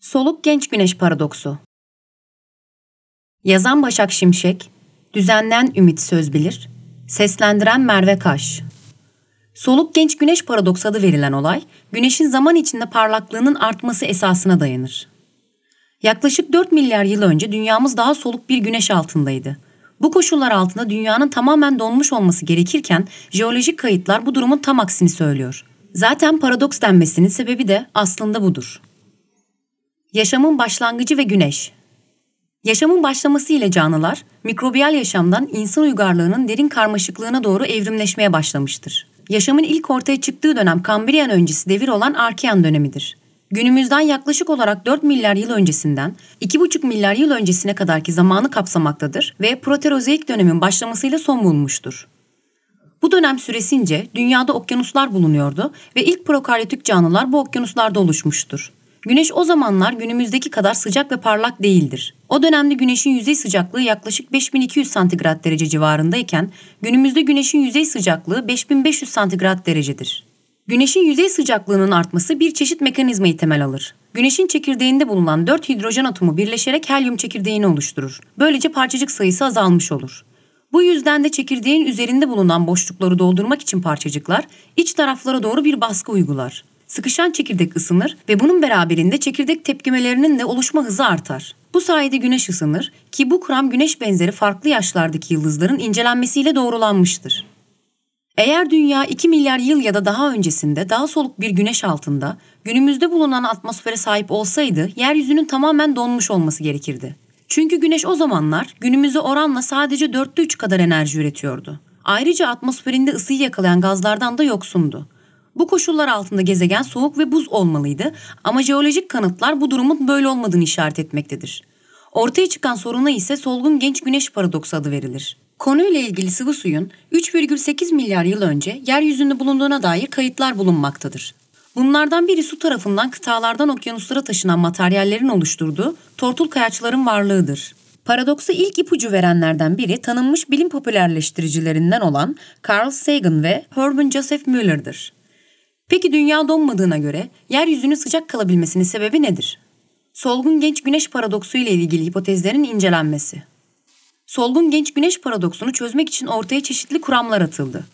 Soluk Genç Güneş Paradoksu Yazan Başak Şimşek, düzenleyen Ümit Sözbilir, seslendiren Merve Kaş. Soluk Genç Güneş Paradoksu adı verilen olay, güneşin zaman içinde parlaklığının artması esasına dayanır. Yaklaşık 4 milyar yıl önce dünyamız daha soluk bir güneş altındaydı. Bu koşullar altında dünyanın tamamen donmuş olması gerekirken jeolojik kayıtlar bu durumun tam aksini söylüyor. Zaten paradoks denmesinin sebebi de aslında budur. Yaşamın başlangıcı ve güneş. Yaşamın başlaması ile canlılar, mikrobiyal yaşamdan insan uygarlığının derin karmaşıklığına doğru evrimleşmeye başlamıştır. Yaşamın ilk ortaya çıktığı dönem Kambriyen öncesi devir olan Arkean dönemidir. Günümüzden yaklaşık olarak 4 milyar yıl öncesinden 2,5 milyar yıl öncesine kadarki zamanı kapsamaktadır ve Proterozoik dönemin başlamasıyla son bulmuştur. Bu dönem süresince dünyada okyanuslar bulunuyordu ve ilk prokaryotik canlılar bu okyanuslarda oluşmuştur. Güneş o zamanlar günümüzdeki kadar sıcak ve parlak değildir. O dönemde güneşin yüzey sıcaklığı yaklaşık 5200 santigrat derece civarındayken günümüzde güneşin yüzey sıcaklığı 5500 santigrat derecedir. Güneşin yüzey sıcaklığının artması bir çeşit mekanizmayı temel alır. Güneşin çekirdeğinde bulunan 4 hidrojen atomu birleşerek helyum çekirdeğini oluşturur. Böylece parçacık sayısı azalmış olur. Bu yüzden de çekirdeğin üzerinde bulunan boşlukları doldurmak için parçacıklar iç taraflara doğru bir baskı uygular. Sıkışan çekirdek ısınır ve bunun beraberinde çekirdek tepkimelerinin de oluşma hızı artar. Bu sayede güneş ısınır ki bu kuram güneş benzeri farklı yaşlardaki yıldızların incelenmesiyle doğrulanmıştır. Eğer dünya 2 milyar yıl ya da daha öncesinde daha soluk bir güneş altında günümüzde bulunan atmosfere sahip olsaydı yeryüzünün tamamen donmuş olması gerekirdi. Çünkü güneş o zamanlar günümüze oranla sadece dörtte üç kadar enerji üretiyordu. Ayrıca atmosferinde ısıyı yakalayan gazlardan da yoksundu. Bu koşullar altında gezegen soğuk ve buz olmalıydı ama jeolojik kanıtlar bu durumun böyle olmadığını işaret etmektedir. Ortaya çıkan soruna ise solgun genç güneş paradoksu adı verilir. Konuyla ilgili sıvı suyun 3,8 milyar yıl önce yeryüzünde bulunduğuna dair kayıtlar bulunmaktadır. Bunlardan biri su tarafından kıtalardan okyanuslara taşınan materyallerin oluşturduğu tortul kayaçların varlığıdır. Paradoksa ilk ipucu verenlerden biri tanınmış bilim popülerleştiricilerinden olan Carl Sagan ve Herman Joseph Müller'dır. Peki dünya donmadığına göre yeryüzünün sıcak kalabilmesinin sebebi nedir? Solgun genç güneş paradoksu ile ilgili hipotezlerin incelenmesi. Solgun genç güneş paradoksunu çözmek için ortaya çeşitli kuramlar atıldı.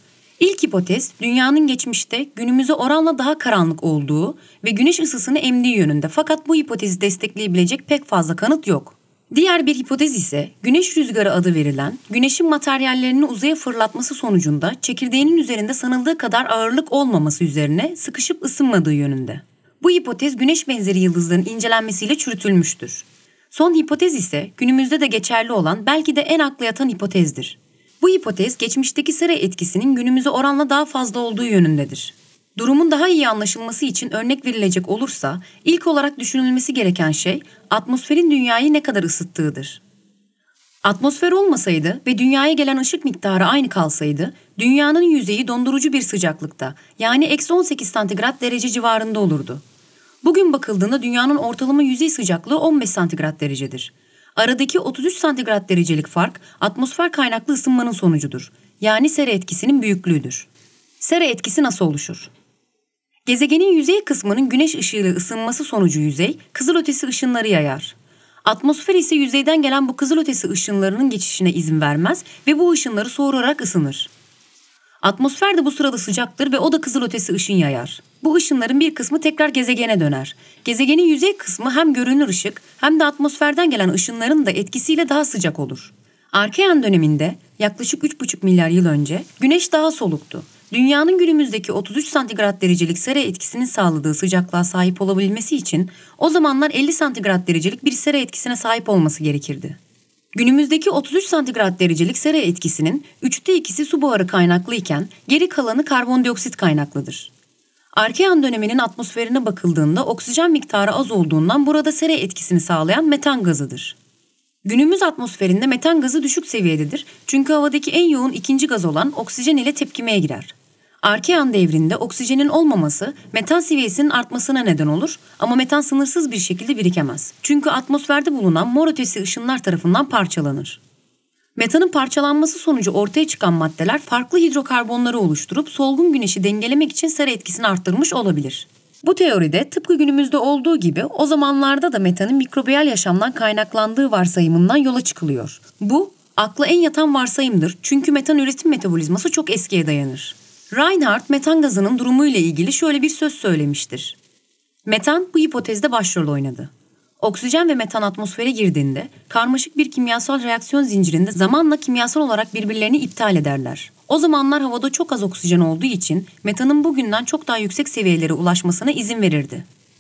İlk hipotez dünyanın geçmişte günümüze oranla daha karanlık olduğu ve güneş ısısını emdiği yönünde fakat bu hipotezi destekleyebilecek pek fazla kanıt yok. Diğer bir hipotez ise güneş rüzgarı adı verilen, güneşin materyallerini uzaya fırlatması sonucunda çekirdeğinin üzerinde sanıldığı kadar ağırlık olmaması üzerine sıkışıp ısınmadığı yönünde. Bu hipotez güneş benzeri yıldızların incelenmesiyle çürütülmüştür. Son hipotez ise günümüzde de geçerli olan belki de en akla yatan hipotezdir. Bu hipotez geçmişteki sera etkisinin günümüze oranla daha fazla olduğu yönündedir. Durumun daha iyi anlaşılması için örnek verilecek olursa ilk olarak düşünülmesi gereken şey atmosferin dünyayı ne kadar ısıttığıdır. Atmosfer olmasaydı ve dünyaya gelen ışık miktarı aynı kalsaydı, dünyanın yüzeyi dondurucu bir sıcaklıkta yani eksi 18 santigrat derece civarında olurdu. Bugün bakıldığında dünyanın ortalama yüzey sıcaklığı 15 santigrat derecedir. Aradaki 33 santigrat derecelik fark atmosfer kaynaklı ısınmanın sonucudur. Yani sera etkisinin büyüklüğüdür. Sera etkisi nasıl oluşur? Gezegenin yüzey kısmının güneş ışığıyla ısınması sonucu yüzey kızılötesi ışınları yayar. Atmosfer ise yüzeyden gelen bu kızılötesi ışınlarının geçişine izin vermez ve bu ışınları soğurarak ısınır. Atmosfer de bu sırada sıcaktır ve o da kızılötesi ışın yayar. Bu ışınların bir kısmı tekrar gezegene döner. Gezegenin yüzey kısmı hem görünür ışık hem de atmosferden gelen ışınların da etkisiyle daha sıcak olur. Arkean döneminde yaklaşık 3,5 milyar yıl önce güneş daha soluktu. Dünyanın günümüzdeki 33 santigrat derecelik sera etkisinin sağladığı sıcaklığa sahip olabilmesi için o zamanlar 50 santigrat derecelik bir sera etkisine sahip olması gerekirdi. Günümüzdeki 33 santigrat derecelik sera etkisinin 3'te 2'si su buharı kaynaklı iken geri kalanı karbondioksit kaynaklıdır. Arkean döneminin atmosferine bakıldığında oksijen miktarı az olduğundan burada sera etkisini sağlayan metan gazıdır. Günümüz atmosferinde metan gazı düşük seviyededir çünkü havadaki en yoğun ikinci gaz olan oksijen ile tepkimeye girer. Arkean devrinde oksijenin olmaması metan seviyesinin artmasına neden olur ama metan sınırsız bir şekilde birikemez. Çünkü atmosferde bulunan mor ötesi ışınlar tarafından parçalanır. Metanın parçalanması sonucu ortaya çıkan maddeler farklı hidrokarbonları oluşturup solgun güneşi dengelemek için sera etkisini arttırmış olabilir. Bu teoride tıpkı günümüzde olduğu gibi o zamanlarda da metanın mikrobiyal yaşamdan kaynaklandığı varsayımından yola çıkılıyor. Bu akla en yatan varsayımdır çünkü metan üretim metabolizması çok eskiye dayanır. Reinhardt metan gazının durumuyla ilgili şöyle bir söz söylemiştir. Metan bu hipotezde başrol oynadı. Oksijen ve metan atmosfere girdiğinde karmaşık bir kimyasal reaksiyon zincirinde zamanla kimyasal olarak birbirlerini iptal ederler. O zamanlar havada çok az oksijen olduğu için metanın bugünden çok daha yüksek seviyelere ulaşmasına izin verirdi.